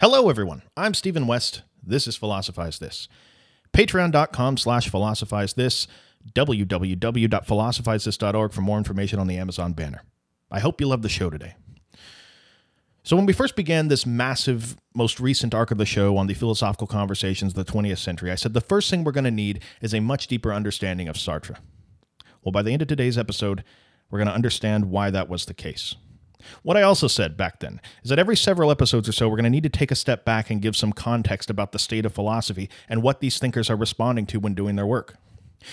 Hello, everyone. I'm Stephen West. This is Philosophize This. Patreon.com slash philosophize this, www.philosophizethis.org for more information on the Amazon banner. I hope you love the show today. So, when we first began this massive, most recent arc of the show on the philosophical conversations of the 20th century, I said the first thing we're going to need is a much deeper understanding of Sartre. Well, by the end of today's episode, we're going to understand why that was the case. What I also said back then is that every several episodes or so, we're going to need to take a step back and give some context about the state of philosophy and what these thinkers are responding to when doing their work.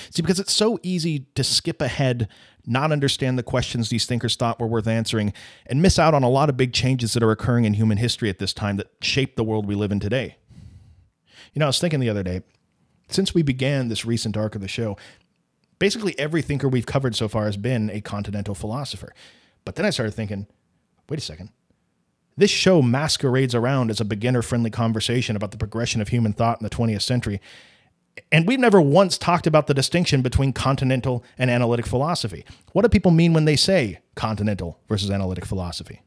See, because it's so easy to skip ahead, not understand the questions these thinkers thought were worth answering, and miss out on a lot of big changes that are occurring in human history at this time that shape the world we live in today. You know, I was thinking the other day, since we began this recent arc of the show, basically every thinker we've covered so far has been a continental philosopher. But then I started thinking, wait a second. This show masquerades around as a beginner friendly conversation about the progression of human thought in the 20th century. And we've never once talked about the distinction between continental and analytic philosophy. What do people mean when they say continental versus analytic philosophy?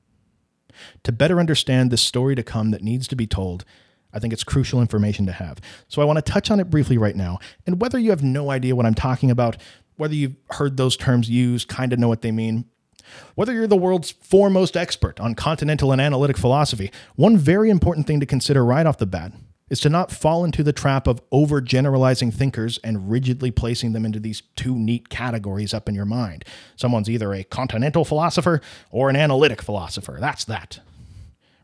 To better understand this story to come that needs to be told, I think it's crucial information to have. So I want to touch on it briefly right now. And whether you have no idea what I'm talking about, whether you've heard those terms used, kind of know what they mean, whether you're the world's foremost expert on continental and analytic philosophy, one very important thing to consider right off the bat is to not fall into the trap of overgeneralizing thinkers and rigidly placing them into these two neat categories up in your mind. Someone's either a continental philosopher or an analytic philosopher. That's that.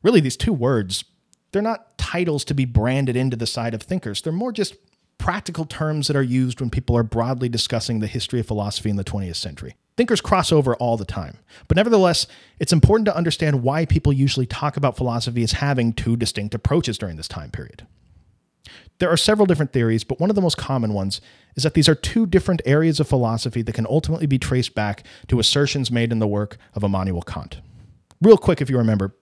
Really, these two words, they're not titles to be branded into the side of thinkers. They're more just practical terms that are used when people are broadly discussing the history of philosophy in the 20th century. Thinkers cross over all the time, but nevertheless, it's important to understand why people usually talk about philosophy as having two distinct approaches during this time period. There are several different theories, but one of the most common ones is that these are two different areas of philosophy that can ultimately be traced back to assertions made in the work of Immanuel Kant. Real quick, if you remember,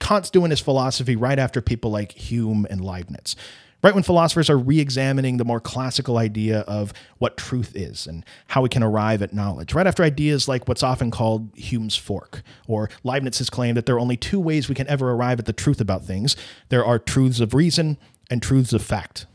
Kant's doing his philosophy right after people like Hume and Leibniz right when philosophers are re examining the more classical idea of what truth is and how we can arrive at knowledge, right after ideas like what's often called Hume's fork, or Leibniz's claim that there are only two ways we can ever arrive at the truth about things there are truths of reason and truths of fact.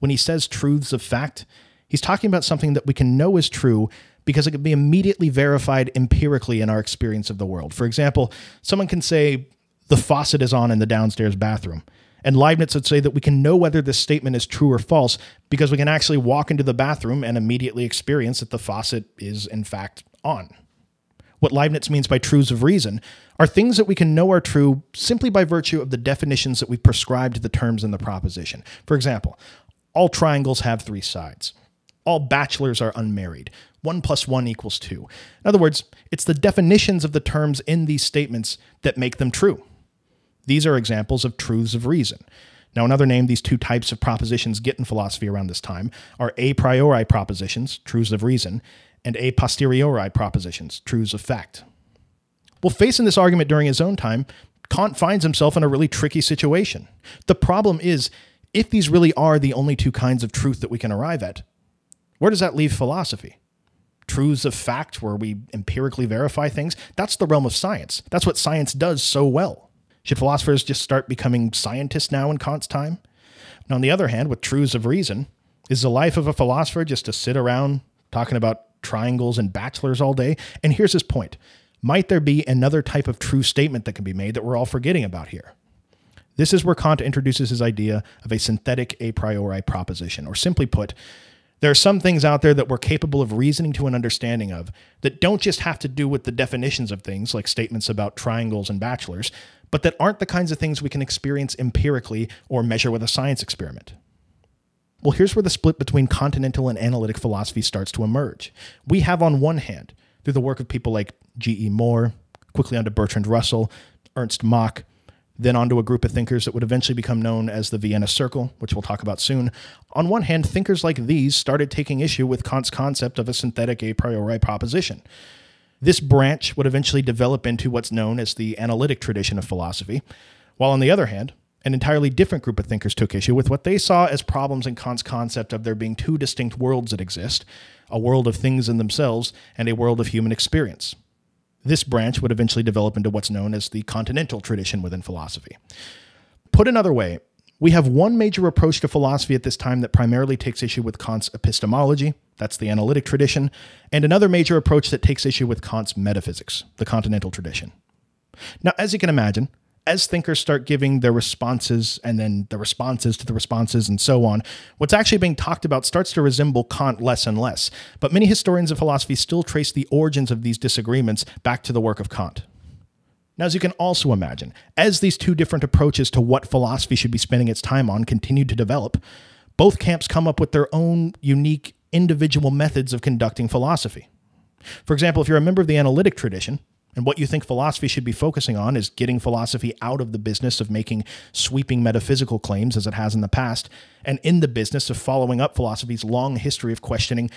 When he says truths of fact, he's talking about something that we can know is true because it can be immediately verified empirically in our experience of the world. For example, someone can say, the faucet is on in the downstairs bathroom. And Leibniz would say that we can know whether this statement is true or false because we can actually walk into the bathroom and immediately experience that the faucet is, in fact, on. What Leibniz means by truths of reason are things that we can know are true simply by virtue of the definitions that we prescribe to the terms in the proposition. For example, all triangles have three sides. All bachelors are unmarried. 1 plus 1 equals 2. In other words, it's the definitions of the terms in these statements that make them true. These are examples of truths of reason. Now, another name these two types of propositions get in philosophy around this time are a priori propositions, truths of reason, and a posteriori propositions, truths of fact. Well, facing this argument during his own time, Kant finds himself in a really tricky situation. The problem is, if these really are the only two kinds of truth that we can arrive at, where does that leave philosophy? Truths of fact, where we empirically verify things, that's the realm of science. That's what science does so well. Should philosophers just start becoming scientists now in Kant's time? And on the other hand, with truths of reason, is the life of a philosopher just to sit around talking about triangles and bachelors all day? And here's his point Might there be another type of true statement that can be made that we're all forgetting about here? This is where Kant introduces his idea of a synthetic a priori proposition, or simply put, there are some things out there that we're capable of reasoning to an understanding of that don't just have to do with the definitions of things, like statements about triangles and bachelors, but that aren't the kinds of things we can experience empirically or measure with a science experiment. Well, here's where the split between continental and analytic philosophy starts to emerge. We have, on one hand, through the work of people like G.E. Moore, quickly onto Bertrand Russell, Ernst Mach, then onto a group of thinkers that would eventually become known as the Vienna Circle, which we'll talk about soon. On one hand, thinkers like these started taking issue with Kant's concept of a synthetic a priori proposition. This branch would eventually develop into what's known as the analytic tradition of philosophy, while on the other hand, an entirely different group of thinkers took issue with what they saw as problems in Kant's concept of there being two distinct worlds that exist a world of things in themselves and a world of human experience. This branch would eventually develop into what's known as the continental tradition within philosophy. Put another way, we have one major approach to philosophy at this time that primarily takes issue with Kant's epistemology, that's the analytic tradition, and another major approach that takes issue with Kant's metaphysics, the continental tradition. Now, as you can imagine, as thinkers start giving their responses and then the responses to the responses and so on, what's actually being talked about starts to resemble Kant less and less. But many historians of philosophy still trace the origins of these disagreements back to the work of Kant. Now, as you can also imagine, as these two different approaches to what philosophy should be spending its time on continue to develop, both camps come up with their own unique individual methods of conducting philosophy. For example, if you're a member of the analytic tradition, and what you think philosophy should be focusing on is getting philosophy out of the business of making sweeping metaphysical claims as it has in the past, and in the business of following up philosophy's long history of questioning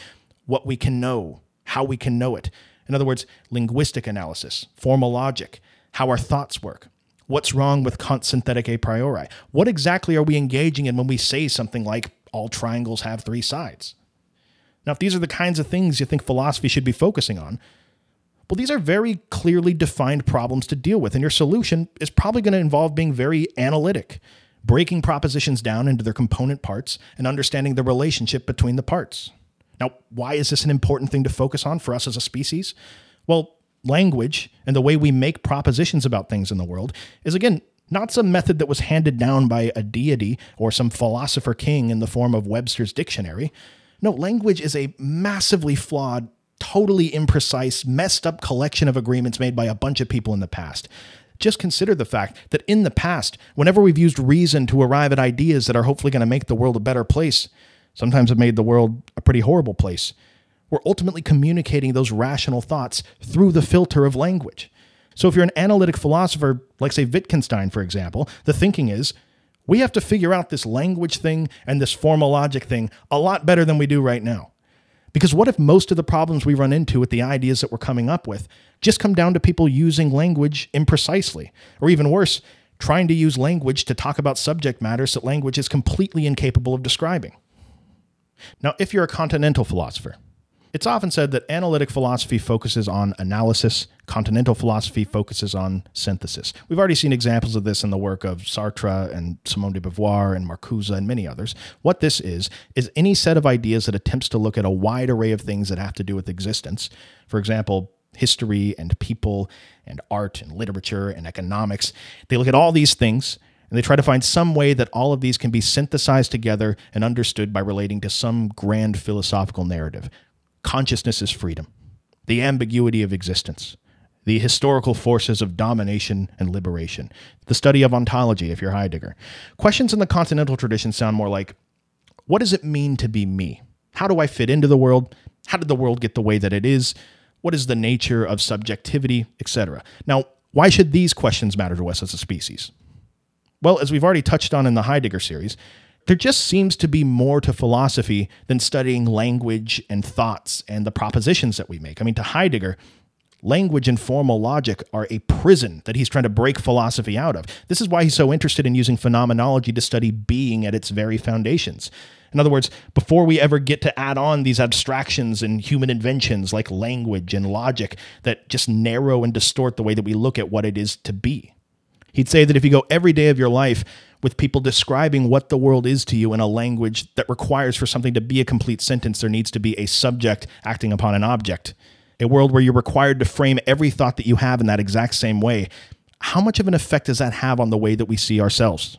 what we can know, how we can know it. In other words, linguistic analysis, formal logic, how our thoughts work. What's wrong with Kant's synthetic a priori? What exactly are we engaging in when we say something like, all triangles have three sides? Now, if these are the kinds of things you think philosophy should be focusing on, well, these are very clearly defined problems to deal with, and your solution is probably going to involve being very analytic, breaking propositions down into their component parts and understanding the relationship between the parts. Now, why is this an important thing to focus on for us as a species? Well, language and the way we make propositions about things in the world is, again, not some method that was handed down by a deity or some philosopher king in the form of Webster's dictionary. No, language is a massively flawed totally imprecise, messed up collection of agreements made by a bunch of people in the past. Just consider the fact that in the past, whenever we've used reason to arrive at ideas that are hopefully going to make the world a better place, sometimes have made the world a pretty horrible place. We're ultimately communicating those rational thoughts through the filter of language. So if you're an analytic philosopher, like say Wittgenstein, for example, the thinking is we have to figure out this language thing and this formal logic thing a lot better than we do right now. Because what if most of the problems we run into with the ideas that we're coming up with just come down to people using language imprecisely? Or even worse, trying to use language to talk about subject matters that language is completely incapable of describing. Now, if you're a continental philosopher, it's often said that analytic philosophy focuses on analysis, continental philosophy focuses on synthesis. We've already seen examples of this in the work of Sartre and Simone de Beauvoir and Marcuse and many others. What this is, is any set of ideas that attempts to look at a wide array of things that have to do with existence. For example, history and people and art and literature and economics. They look at all these things and they try to find some way that all of these can be synthesized together and understood by relating to some grand philosophical narrative consciousness is freedom, the ambiguity of existence, the historical forces of domination and liberation, the study of ontology, if you're Heidegger. Questions in the continental tradition sound more like what does it mean to be me? How do I fit into the world? How did the world get the way that it is? What is the nature of subjectivity, etc.? Now, why should these questions matter to us as a species? Well, as we've already touched on in the Heidegger series, there just seems to be more to philosophy than studying language and thoughts and the propositions that we make. I mean, to Heidegger, language and formal logic are a prison that he's trying to break philosophy out of. This is why he's so interested in using phenomenology to study being at its very foundations. In other words, before we ever get to add on these abstractions and human inventions like language and logic that just narrow and distort the way that we look at what it is to be. He'd say that if you go every day of your life with people describing what the world is to you in a language that requires for something to be a complete sentence, there needs to be a subject acting upon an object. A world where you're required to frame every thought that you have in that exact same way. How much of an effect does that have on the way that we see ourselves?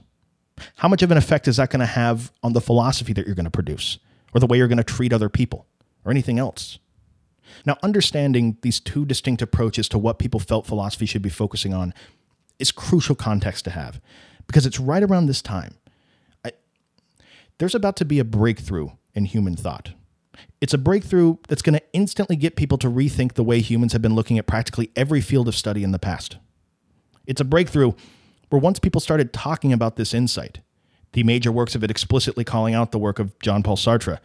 How much of an effect is that going to have on the philosophy that you're going to produce, or the way you're going to treat other people, or anything else? Now, understanding these two distinct approaches to what people felt philosophy should be focusing on is crucial context to have because it's right around this time. I, there's about to be a breakthrough in human thought. It's a breakthrough that's going to instantly get people to rethink the way humans have been looking at practically every field of study in the past. It's a breakthrough where once people started talking about this insight, the major works of it explicitly calling out the work of Jean Paul Sartre.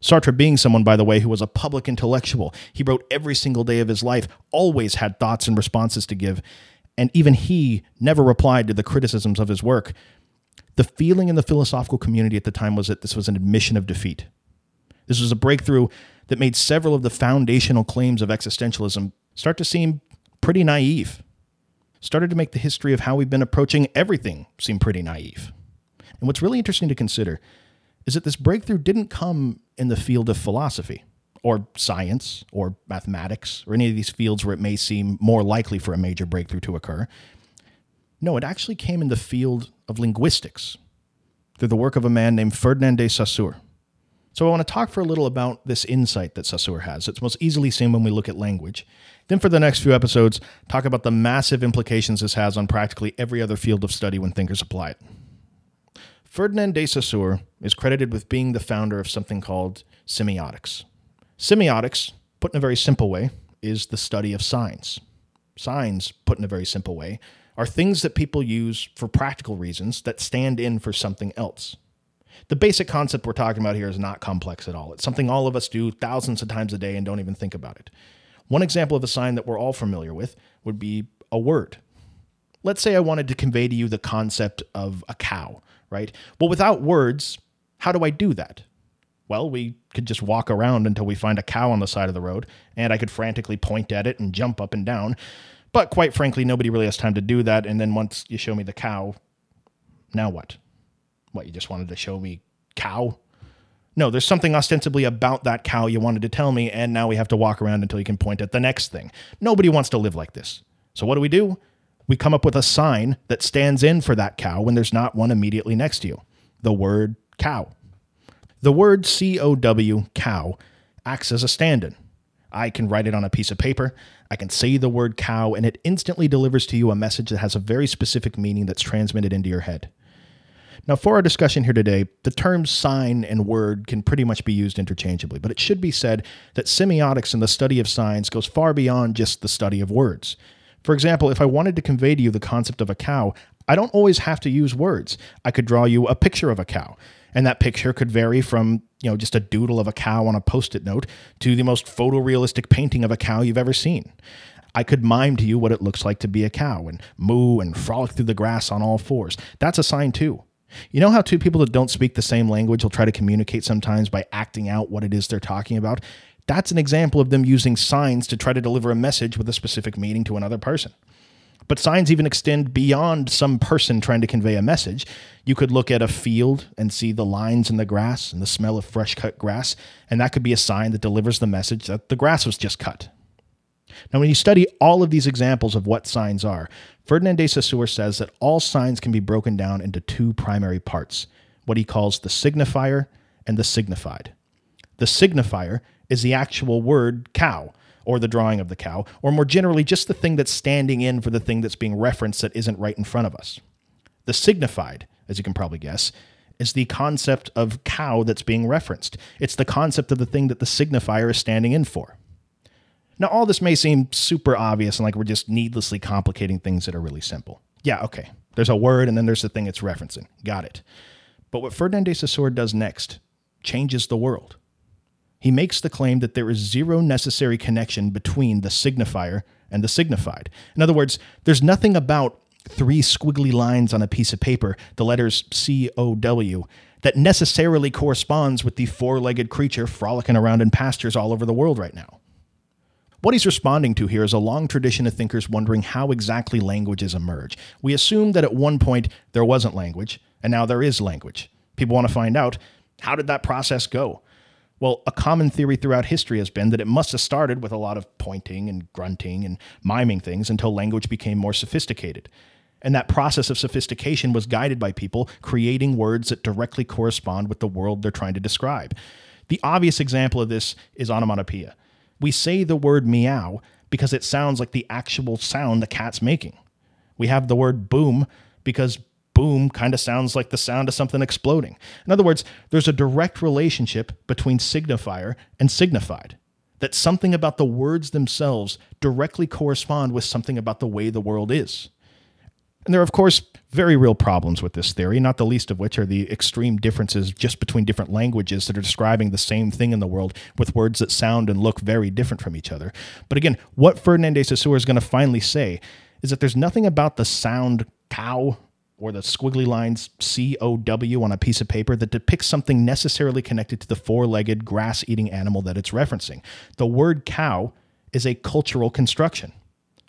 Sartre, being someone, by the way, who was a public intellectual, he wrote every single day of his life, always had thoughts and responses to give, and even he never replied to the criticisms of his work. The feeling in the philosophical community at the time was that this was an admission of defeat. This was a breakthrough that made several of the foundational claims of existentialism start to seem pretty naive. started to make the history of how we've been approaching everything seem pretty naive. And what's really interesting to consider is that this breakthrough didn't come in the field of philosophy or science or mathematics or any of these fields where it may seem more likely for a major breakthrough to occur. No, it actually came in the field of linguistics through the work of a man named Ferdinand de Saussure. So I want to talk for a little about this insight that Saussure has. It's most easily seen when we look at language. Then for the next few episodes, talk about the massive implications this has on practically every other field of study when thinkers apply it. Ferdinand de Saussure is credited with being the founder of something called semiotics. Semiotics, put in a very simple way, is the study of signs. Signs, put in a very simple way, are things that people use for practical reasons that stand in for something else. The basic concept we're talking about here is not complex at all. It's something all of us do thousands of times a day and don't even think about it. One example of a sign that we're all familiar with would be a word. Let's say I wanted to convey to you the concept of a cow right? Well, without words, how do I do that? Well, we could just walk around until we find a cow on the side of the road, and I could frantically point at it and jump up and down. But quite frankly, nobody really has time to do that. And then once you show me the cow, now what? What, you just wanted to show me cow? No, there's something ostensibly about that cow you wanted to tell me, and now we have to walk around until you can point at the next thing. Nobody wants to live like this. So what do we do? we come up with a sign that stands in for that cow when there's not one immediately next to you the word cow. The word C O W, cow, acts as a stand in. I can write it on a piece of paper, I can say the word cow, and it instantly delivers to you a message that has a very specific meaning that's transmitted into your head. Now, for our discussion here today, the terms sign and word can pretty much be used interchangeably, but it should be said that semiotics and the study of signs goes far beyond just the study of words. For example, if I wanted to convey to you the concept of a cow, I don't always have to use words. I could draw you a picture of a cow, and that picture could vary from, you know, just a doodle of a cow on a post-it note to the most photorealistic painting of a cow you've ever seen. I could mime to you what it looks like to be a cow and moo and frolic through the grass on all fours. That's a sign too. You know how two people that don't speak the same language will try to communicate sometimes by acting out what it is they're talking about? That's an example of them using signs to try to deliver a message with a specific meaning to another person. But signs even extend beyond some person trying to convey a message. You could look at a field and see the lines in the grass and the smell of fresh cut grass, and that could be a sign that delivers the message that the grass was just cut. Now, when you study all of these examples of what signs are, Ferdinand de Saussure says that all signs can be broken down into two primary parts what he calls the signifier and the signified. The signifier is the actual word cow or the drawing of the cow, or more generally, just the thing that's standing in for the thing that's being referenced that isn't right in front of us. The signified, as you can probably guess, is the concept of cow that's being referenced. It's the concept of the thing that the signifier is standing in for. Now, all this may seem super obvious and like we're just needlessly complicating things that are really simple. Yeah, okay. There's a word and then there's the thing it's referencing. Got it. But what Ferdinand de Saussure does next changes the world he makes the claim that there is zero necessary connection between the signifier and the signified. In other words, there's nothing about three squiggly lines on a piece of paper, the letters C O W, that necessarily corresponds with the four legged creature frolicking around in pastures all over the world right now. What he's responding to here is a long tradition of thinkers wondering how exactly languages emerge. We assume that at one point there wasn't language, and now there is language. People want to find out how did that process go? Well, a common theory throughout history has been that it must have started with a lot of pointing and grunting and miming things until language became more sophisticated. And that process of sophistication was guided by people creating words that directly correspond with the world they're trying to describe. The obvious example of this is onomatopoeia. We say the word meow because it sounds like the actual sound the cat's making. We have the word boom because boom kind of sounds like the sound of something exploding. In other words, there's a direct relationship between signifier and signified. That something about the words themselves directly correspond with something about the way the world is. And there are, of course, very real problems with this theory, not the least of which are the extreme differences just between different languages that are describing the same thing in the world with words that sound and look very different from each other. But again, what Ferdinand de Saussure is going to finally say is that there's nothing about the sound cow or the squiggly lines C O W on a piece of paper that depicts something necessarily connected to the four legged grass eating animal that it's referencing. The word cow is a cultural construction.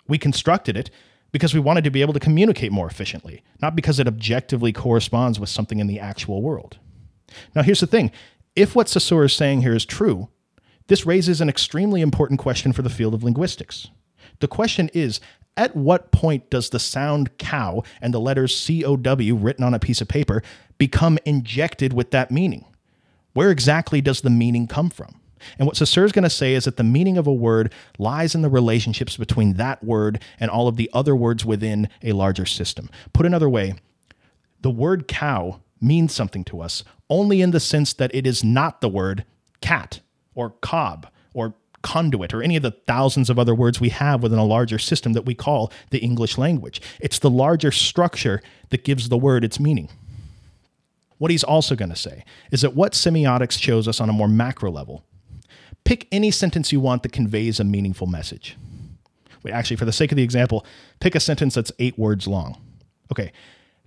We constructed it because we wanted to be able to communicate more efficiently, not because it objectively corresponds with something in the actual world. Now, here's the thing if what Saussure is saying here is true, this raises an extremely important question for the field of linguistics. The question is at what point does the sound cow and the letters C O W written on a piece of paper become injected with that meaning? Where exactly does the meaning come from? And what Saussure is going to say is that the meaning of a word lies in the relationships between that word and all of the other words within a larger system. Put another way, the word cow means something to us only in the sense that it is not the word cat or cob or conduit or any of the thousands of other words we have within a larger system that we call the English language. It's the larger structure that gives the word its meaning. What he's also going to say is that what semiotics shows us on a more macro level. Pick any sentence you want that conveys a meaningful message. Wait, actually, for the sake of the example, pick a sentence that's eight words long. Okay,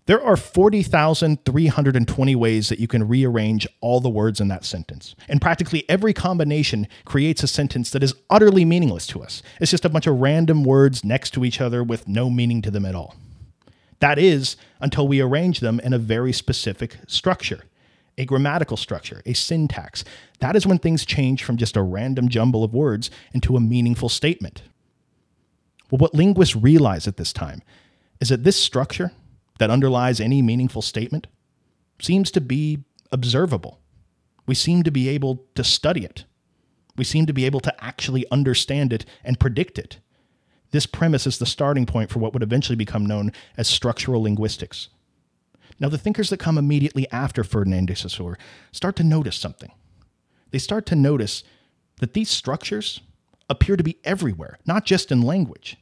there are 40,320 ways that you can rearrange all the words in that sentence. And practically every combination creates a sentence that is utterly meaningless to us. It's just a bunch of random words next to each other with no meaning to them at all. That is, until we arrange them in a very specific structure, a grammatical structure, a syntax. That is when things change from just a random jumble of words into a meaningful statement. Well, what linguists realize at this time is that this structure that underlies any meaningful statement seems to be observable. We seem to be able to study it. We seem to be able to actually understand it and predict it. This premise is the starting point for what would eventually become known as structural linguistics. Now, the thinkers that come immediately after Ferdinand de Saussure start to notice something. They start to notice that these structures appear to be everywhere, not just in language.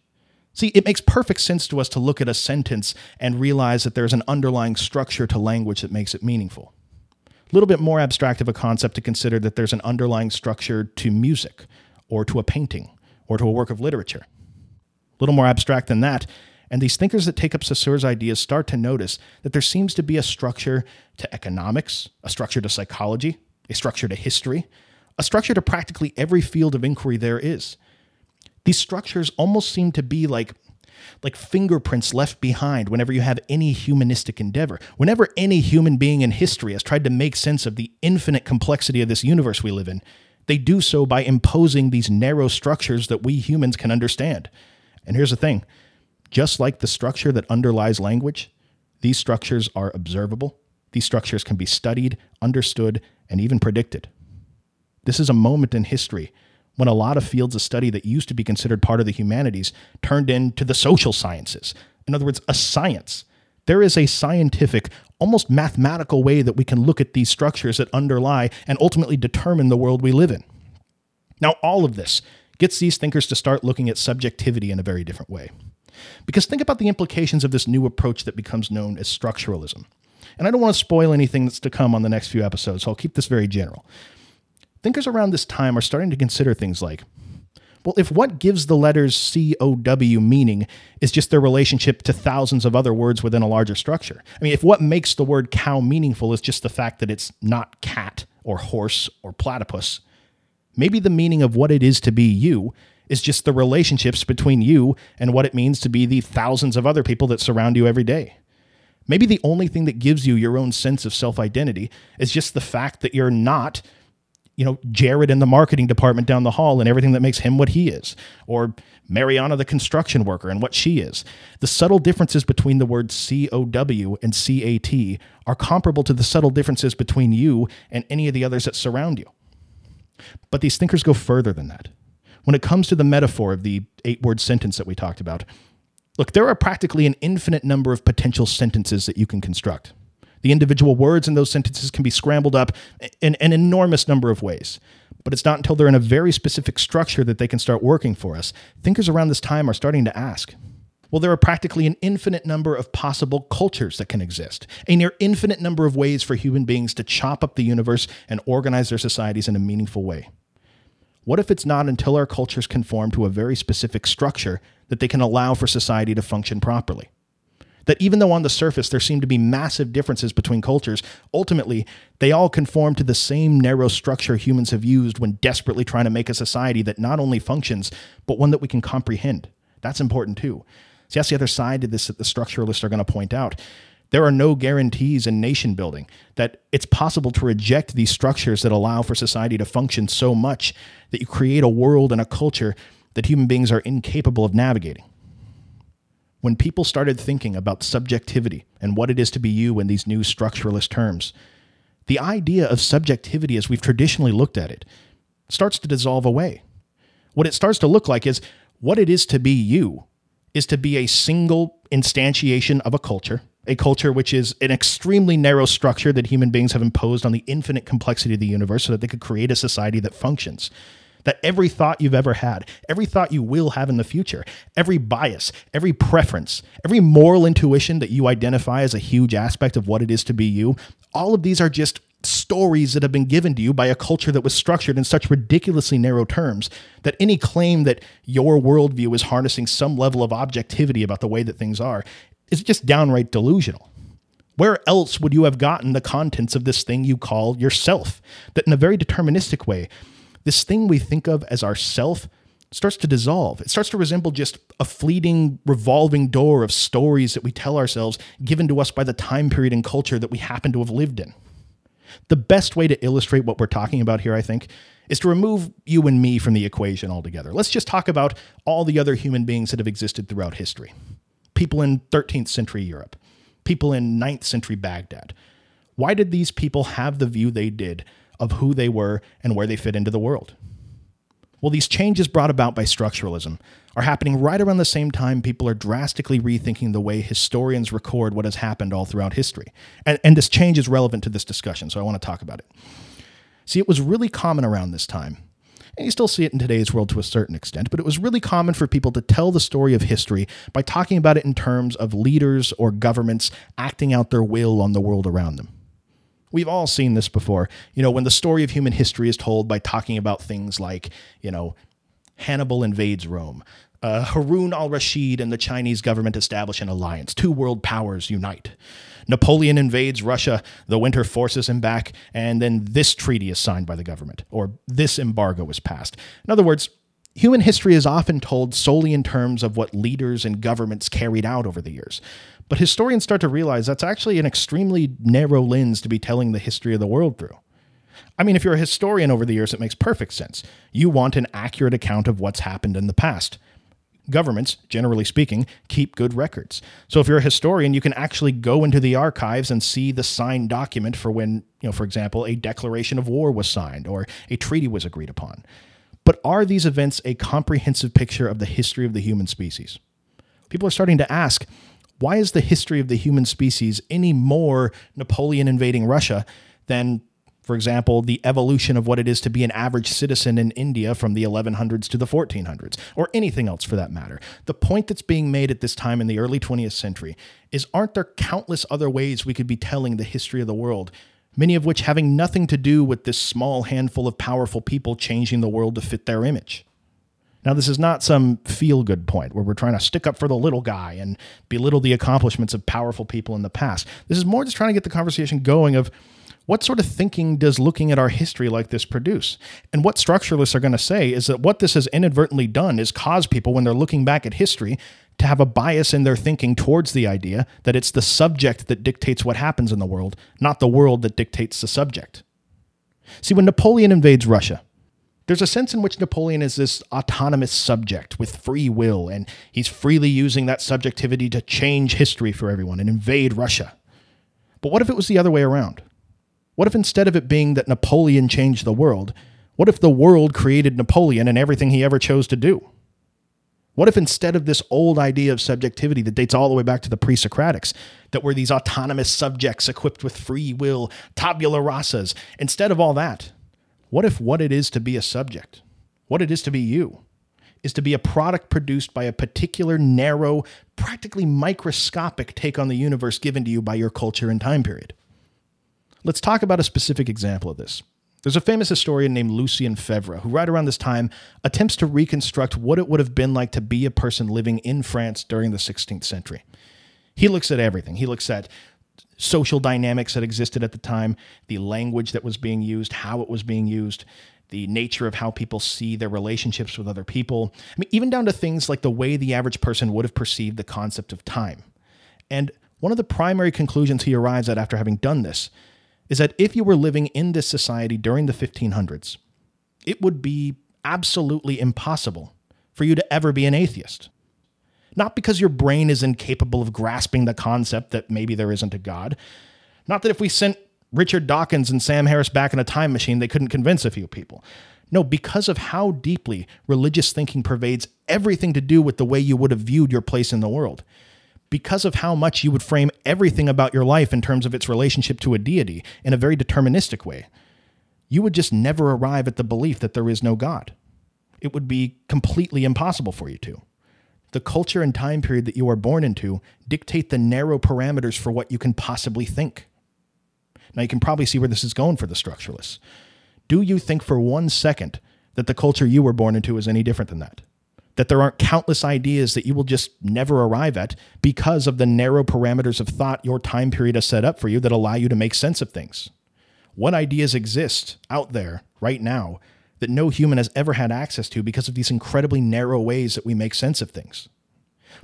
See, it makes perfect sense to us to look at a sentence and realize that there's an underlying structure to language that makes it meaningful. A little bit more abstract of a concept to consider that there's an underlying structure to music, or to a painting, or to a work of literature A little more abstract than that. And these thinkers that take up Saussure's ideas start to notice that there seems to be a structure to economics, a structure to psychology, a structure to history, a structure to practically every field of inquiry there is. These structures almost seem to be like like fingerprints left behind whenever you have any humanistic endeavor. Whenever any human being in history has tried to make sense of the infinite complexity of this universe we live in, they do so by imposing these narrow structures that we humans can understand. And here's the thing just like the structure that underlies language, these structures are observable. These structures can be studied, understood, and even predicted. This is a moment in history when a lot of fields of study that used to be considered part of the humanities turned into the social sciences. In other words, a science. There is a scientific, almost mathematical way that we can look at these structures that underlie and ultimately determine the world we live in. Now, all of this gets these thinkers to start looking at subjectivity in a very different way. Because think about the implications of this new approach that becomes known as structuralism. And I don't want to spoil anything that's to come on the next few episodes, so I'll keep this very general. Thinkers around this time are starting to consider things like well, if what gives the letters C O W meaning is just their relationship to thousands of other words within a larger structure, I mean, if what makes the word cow meaningful is just the fact that it's not cat or horse or platypus, Maybe the meaning of what it is to be you is just the relationships between you and what it means to be the thousands of other people that surround you every day. Maybe the only thing that gives you your own sense of self identity is just the fact that you're not, you know, Jared in the marketing department down the hall and everything that makes him what he is, or Mariana the construction worker and what she is. The subtle differences between the words C O W and C A T are comparable to the subtle differences between you and any of the others that surround you. But these thinkers go further than that. When it comes to the metaphor of the eight word sentence that we talked about, look, there are practically an infinite number of potential sentences that you can construct. The individual words in those sentences can be scrambled up in an enormous number of ways. But it's not until they're in a very specific structure that they can start working for us. Thinkers around this time are starting to ask well, there are practically an infinite number of possible cultures that can exist, a near infinite number of ways for human beings to chop up the universe and organize their societies in a meaningful way. What if it's not until our cultures conform to a very specific structure that they can allow for society to function properly? That even though on the surface there seem to be massive differences between cultures, ultimately they all conform to the same narrow structure humans have used when desperately trying to make a society that not only functions, but one that we can comprehend. That's important too. See, that's the other side to this that the structuralists are going to point out. There are no guarantees in nation building that it's possible to reject these structures that allow for society to function so much that you create a world and a culture that human beings are incapable of navigating. When people started thinking about subjectivity and what it is to be you in these new structuralist terms, the idea of subjectivity as we've traditionally looked at it starts to dissolve away. What it starts to look like is what it is to be you is to be a single instantiation of a culture, a culture which is an extremely narrow structure that human beings have imposed on the infinite complexity of the universe so that they could create a society that functions that every thought you've ever had, every thought you will have in the future, every bias, every preference, every moral intuition that you identify as a huge aspect of what it is to be you, all of these are just stories that have been given to you by a culture that was structured in such ridiculously narrow terms that any claim that your worldview is harnessing some level of objectivity about the way that things are is just downright delusional. Where else would you have gotten the contents of this thing you call yourself? That in a very deterministic way this thing we think of as our self starts to dissolve. It starts to resemble just a fleeting revolving door of stories that we tell ourselves given to us by the time period and culture that we happen to have lived in. The best way to illustrate what we're talking about here, I think, is to remove you and me from the equation altogether. Let's just talk about all the other human beings that have existed throughout history. People in 13th century Europe, people in 9th century Baghdad. Why did these people have the view they did of who they were and where they fit into the world. Well, these changes brought about by structuralism are happening right around the same time people are drastically rethinking the way historians record what has happened all throughout history. And, and this change is relevant to this discussion, so I want to talk about it. See, it was really common around this time, and you still see it in today's world to a certain extent, but it was really common for people to tell the story of history by talking about it in terms of leaders or governments acting out their will on the world around them. We've all seen this before. You know, when the story of human history is told by talking about things like, you know, Hannibal invades Rome, uh, Harun al Rashid and the Chinese government establish an alliance, two world powers unite. Napoleon invades Russia, the winter forces him back, and then this treaty is signed by the government, or this embargo is passed. In other words, human history is often told solely in terms of what leaders and governments carried out over the years. But historians start to realize that's actually an extremely narrow lens to be telling the history of the world through. I mean, if you're a historian over the years, it makes perfect sense. You want an accurate account of what's happened in the past. Governments, generally speaking, keep good records. So if you're a historian, you can actually go into the archives and see the signed document for when, you know, for example, a declaration of war was signed or a treaty was agreed upon. But are these events a comprehensive picture of the history of the human species? People are starting to ask why is the history of the human species any more Napoleon invading Russia than, for example, the evolution of what it is to be an average citizen in India from the 1100s to the 1400s, or anything else for that matter? The point that's being made at this time in the early 20th century is aren't there countless other ways we could be telling the history of the world? Many of which having nothing to do with this small handful of powerful people changing the world to fit their image. Now, this is not some feel good point where we're trying to stick up for the little guy and belittle the accomplishments of powerful people in the past. This is more just trying to get the conversation going of what sort of thinking does looking at our history like this produce? And what structuralists are going to say is that what this has inadvertently done is cause people, when they're looking back at history, to have a bias in their thinking towards the idea that it's the subject that dictates what happens in the world, not the world that dictates the subject. See, when Napoleon invades Russia, there's a sense in which Napoleon is this autonomous subject with free will, and he's freely using that subjectivity to change history for everyone and invade Russia. But what if it was the other way around? What if instead of it being that Napoleon changed the world, what if the world created Napoleon and everything he ever chose to do? What if instead of this old idea of subjectivity that dates all the way back to the pre Socratics, that we're these autonomous subjects equipped with free will, tabula rasas, instead of all that, what if what it is to be a subject, what it is to be you, is to be a product produced by a particular narrow, practically microscopic take on the universe given to you by your culture and time period? Let's talk about a specific example of this. There's a famous historian named Lucien Febvre who, right around this time, attempts to reconstruct what it would have been like to be a person living in France during the 16th century. He looks at everything. He looks at social dynamics that existed at the time, the language that was being used, how it was being used, the nature of how people see their relationships with other people. I mean, even down to things like the way the average person would have perceived the concept of time. And one of the primary conclusions he arrives at after having done this is that if you were living in this society during the 1500s, it would be absolutely impossible for you to ever be an atheist. Not because your brain is incapable of grasping the concept that maybe there isn't a God. Not that if we sent Richard Dawkins and Sam Harris back in a time machine, they couldn't convince a few people. No, because of how deeply religious thinking pervades everything to do with the way you would have viewed your place in the world. Because of how much you would frame everything about your life in terms of its relationship to a deity in a very deterministic way, you would just never arrive at the belief that there is no God. It would be completely impossible for you to. The culture and time period that you are born into dictate the narrow parameters for what you can possibly think. Now, you can probably see where this is going for the structuralists. Do you think for one second that the culture you were born into is any different than that? That there aren't countless ideas that you will just never arrive at because of the narrow parameters of thought your time period has set up for you that allow you to make sense of things? What ideas exist out there right now that no human has ever had access to because of these incredibly narrow ways that we make sense of things?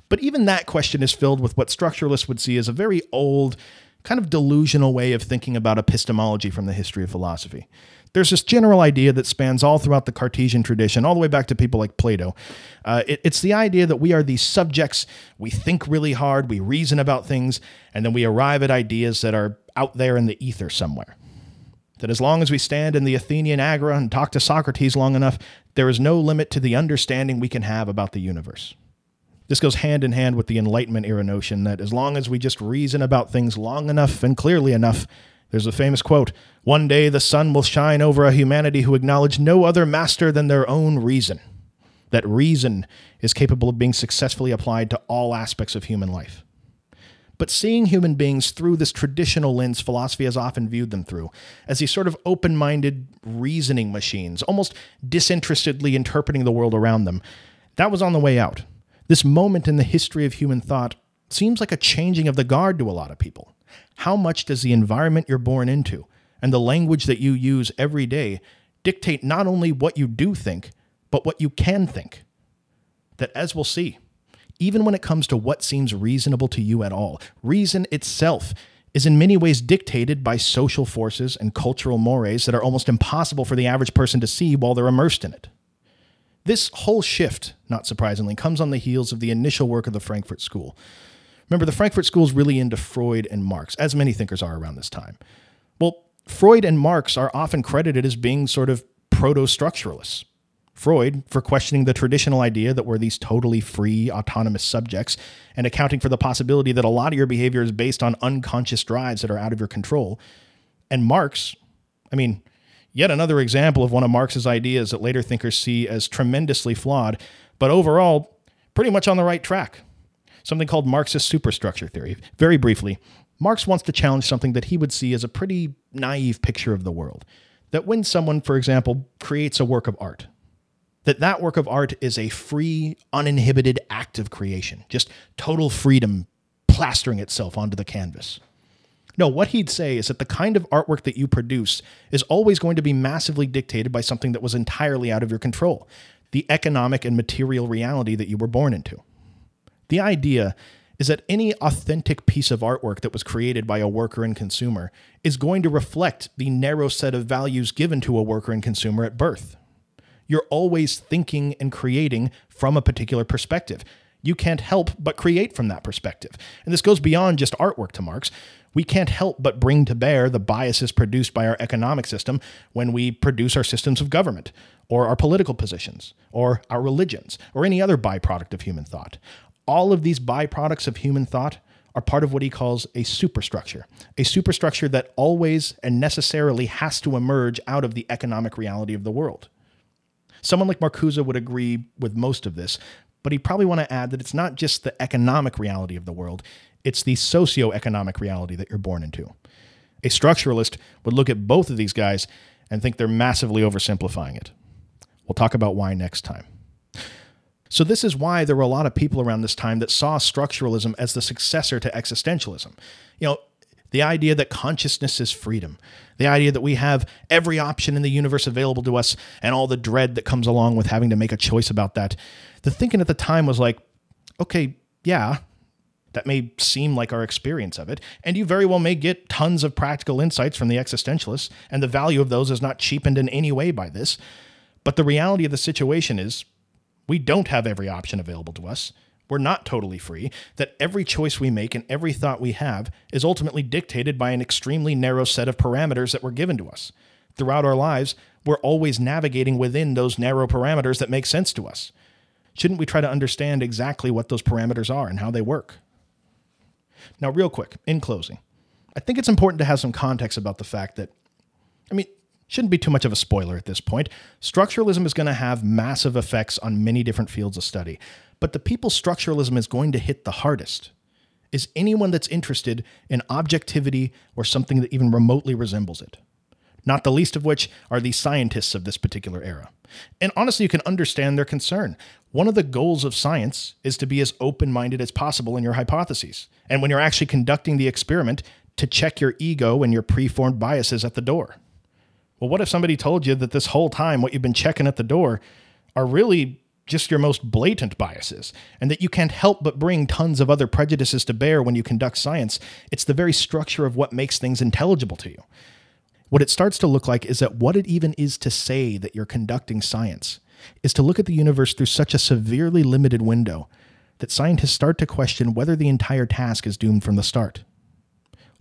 But even that question is filled with what structuralists would see as a very old, kind of delusional way of thinking about epistemology from the history of philosophy. There's this general idea that spans all throughout the Cartesian tradition, all the way back to people like Plato. Uh, it, it's the idea that we are these subjects, we think really hard, we reason about things, and then we arrive at ideas that are out there in the ether somewhere. That as long as we stand in the Athenian agora and talk to Socrates long enough, there is no limit to the understanding we can have about the universe. This goes hand in hand with the Enlightenment era notion that as long as we just reason about things long enough and clearly enough, there's a famous quote One day the sun will shine over a humanity who acknowledge no other master than their own reason. That reason is capable of being successfully applied to all aspects of human life. But seeing human beings through this traditional lens philosophy has often viewed them through, as these sort of open minded reasoning machines, almost disinterestedly interpreting the world around them, that was on the way out. This moment in the history of human thought seems like a changing of the guard to a lot of people. How much does the environment you're born into and the language that you use every day dictate not only what you do think, but what you can think? That, as we'll see, even when it comes to what seems reasonable to you at all, reason itself is in many ways dictated by social forces and cultural mores that are almost impossible for the average person to see while they're immersed in it. This whole shift, not surprisingly, comes on the heels of the initial work of the Frankfurt School. Remember, the Frankfurt School is really into Freud and Marx, as many thinkers are around this time. Well, Freud and Marx are often credited as being sort of proto structuralists. Freud for questioning the traditional idea that we're these totally free, autonomous subjects and accounting for the possibility that a lot of your behavior is based on unconscious drives that are out of your control. And Marx, I mean, Yet another example of one of Marx's ideas that later thinkers see as tremendously flawed, but overall pretty much on the right track. Something called Marxist superstructure theory. Very briefly, Marx wants to challenge something that he would see as a pretty naive picture of the world. That when someone, for example, creates a work of art, that that work of art is a free, uninhibited act of creation, just total freedom plastering itself onto the canvas. No, what he'd say is that the kind of artwork that you produce is always going to be massively dictated by something that was entirely out of your control the economic and material reality that you were born into. The idea is that any authentic piece of artwork that was created by a worker and consumer is going to reflect the narrow set of values given to a worker and consumer at birth. You're always thinking and creating from a particular perspective. You can't help but create from that perspective. And this goes beyond just artwork to Marx we can't help but bring to bear the biases produced by our economic system when we produce our systems of government, or our political positions, or our religions, or any other byproduct of human thought. All of these byproducts of human thought are part of what he calls a superstructure, a superstructure that always and necessarily has to emerge out of the economic reality of the world. Someone like Marcuse would agree with most of this, but he'd probably want to add that it's not just the economic reality of the world, it's the socio-economic reality that you're born into. A structuralist would look at both of these guys and think they're massively oversimplifying it. We'll talk about why next time. So, this is why there were a lot of people around this time that saw structuralism as the successor to existentialism. You know, The idea that consciousness is freedom. The idea that we have every option in the universe available to us and all the dread that comes along with having to make a choice about that. The thinking at the time was like, okay, yeah, that may seem like our experience of it, and you very well may get tons of practical insights from the existentialists, and the value of those is not cheapened in any way by this. But the reality of the situation is we don't have every option available to us. We're not totally free, that every choice we make and every thought we have is ultimately dictated by an extremely narrow set of parameters that were given to us. Throughout our lives, we're always navigating within those narrow parameters that make sense to us. Shouldn't we try to understand exactly what those parameters are and how they work? Now, real quick, in closing, I think it's important to have some context about the fact that, I mean, shouldn't be too much of a spoiler at this point. Structuralism is going to have massive effects on many different fields of study, but the people structuralism is going to hit the hardest is anyone that's interested in objectivity or something that even remotely resembles it. Not the least of which are the scientists of this particular era. And honestly, you can understand their concern. One of the goals of science is to be as open minded as possible in your hypotheses. And when you're actually conducting the experiment, to check your ego and your preformed biases at the door. Well, what if somebody told you that this whole time what you've been checking at the door are really just your most blatant biases, and that you can't help but bring tons of other prejudices to bear when you conduct science? It's the very structure of what makes things intelligible to you. What it starts to look like is that what it even is to say that you're conducting science is to look at the universe through such a severely limited window that scientists start to question whether the entire task is doomed from the start.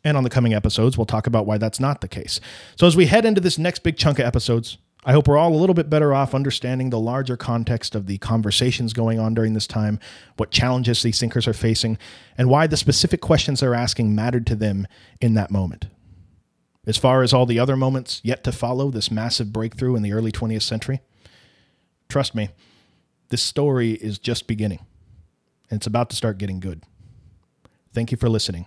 And on the coming episodes, we'll talk about why that's not the case. So, as we head into this next big chunk of episodes, I hope we're all a little bit better off understanding the larger context of the conversations going on during this time, what challenges these thinkers are facing, and why the specific questions they're asking mattered to them in that moment. As far as all the other moments yet to follow this massive breakthrough in the early 20th century, trust me, this story is just beginning, and it's about to start getting good. Thank you for listening.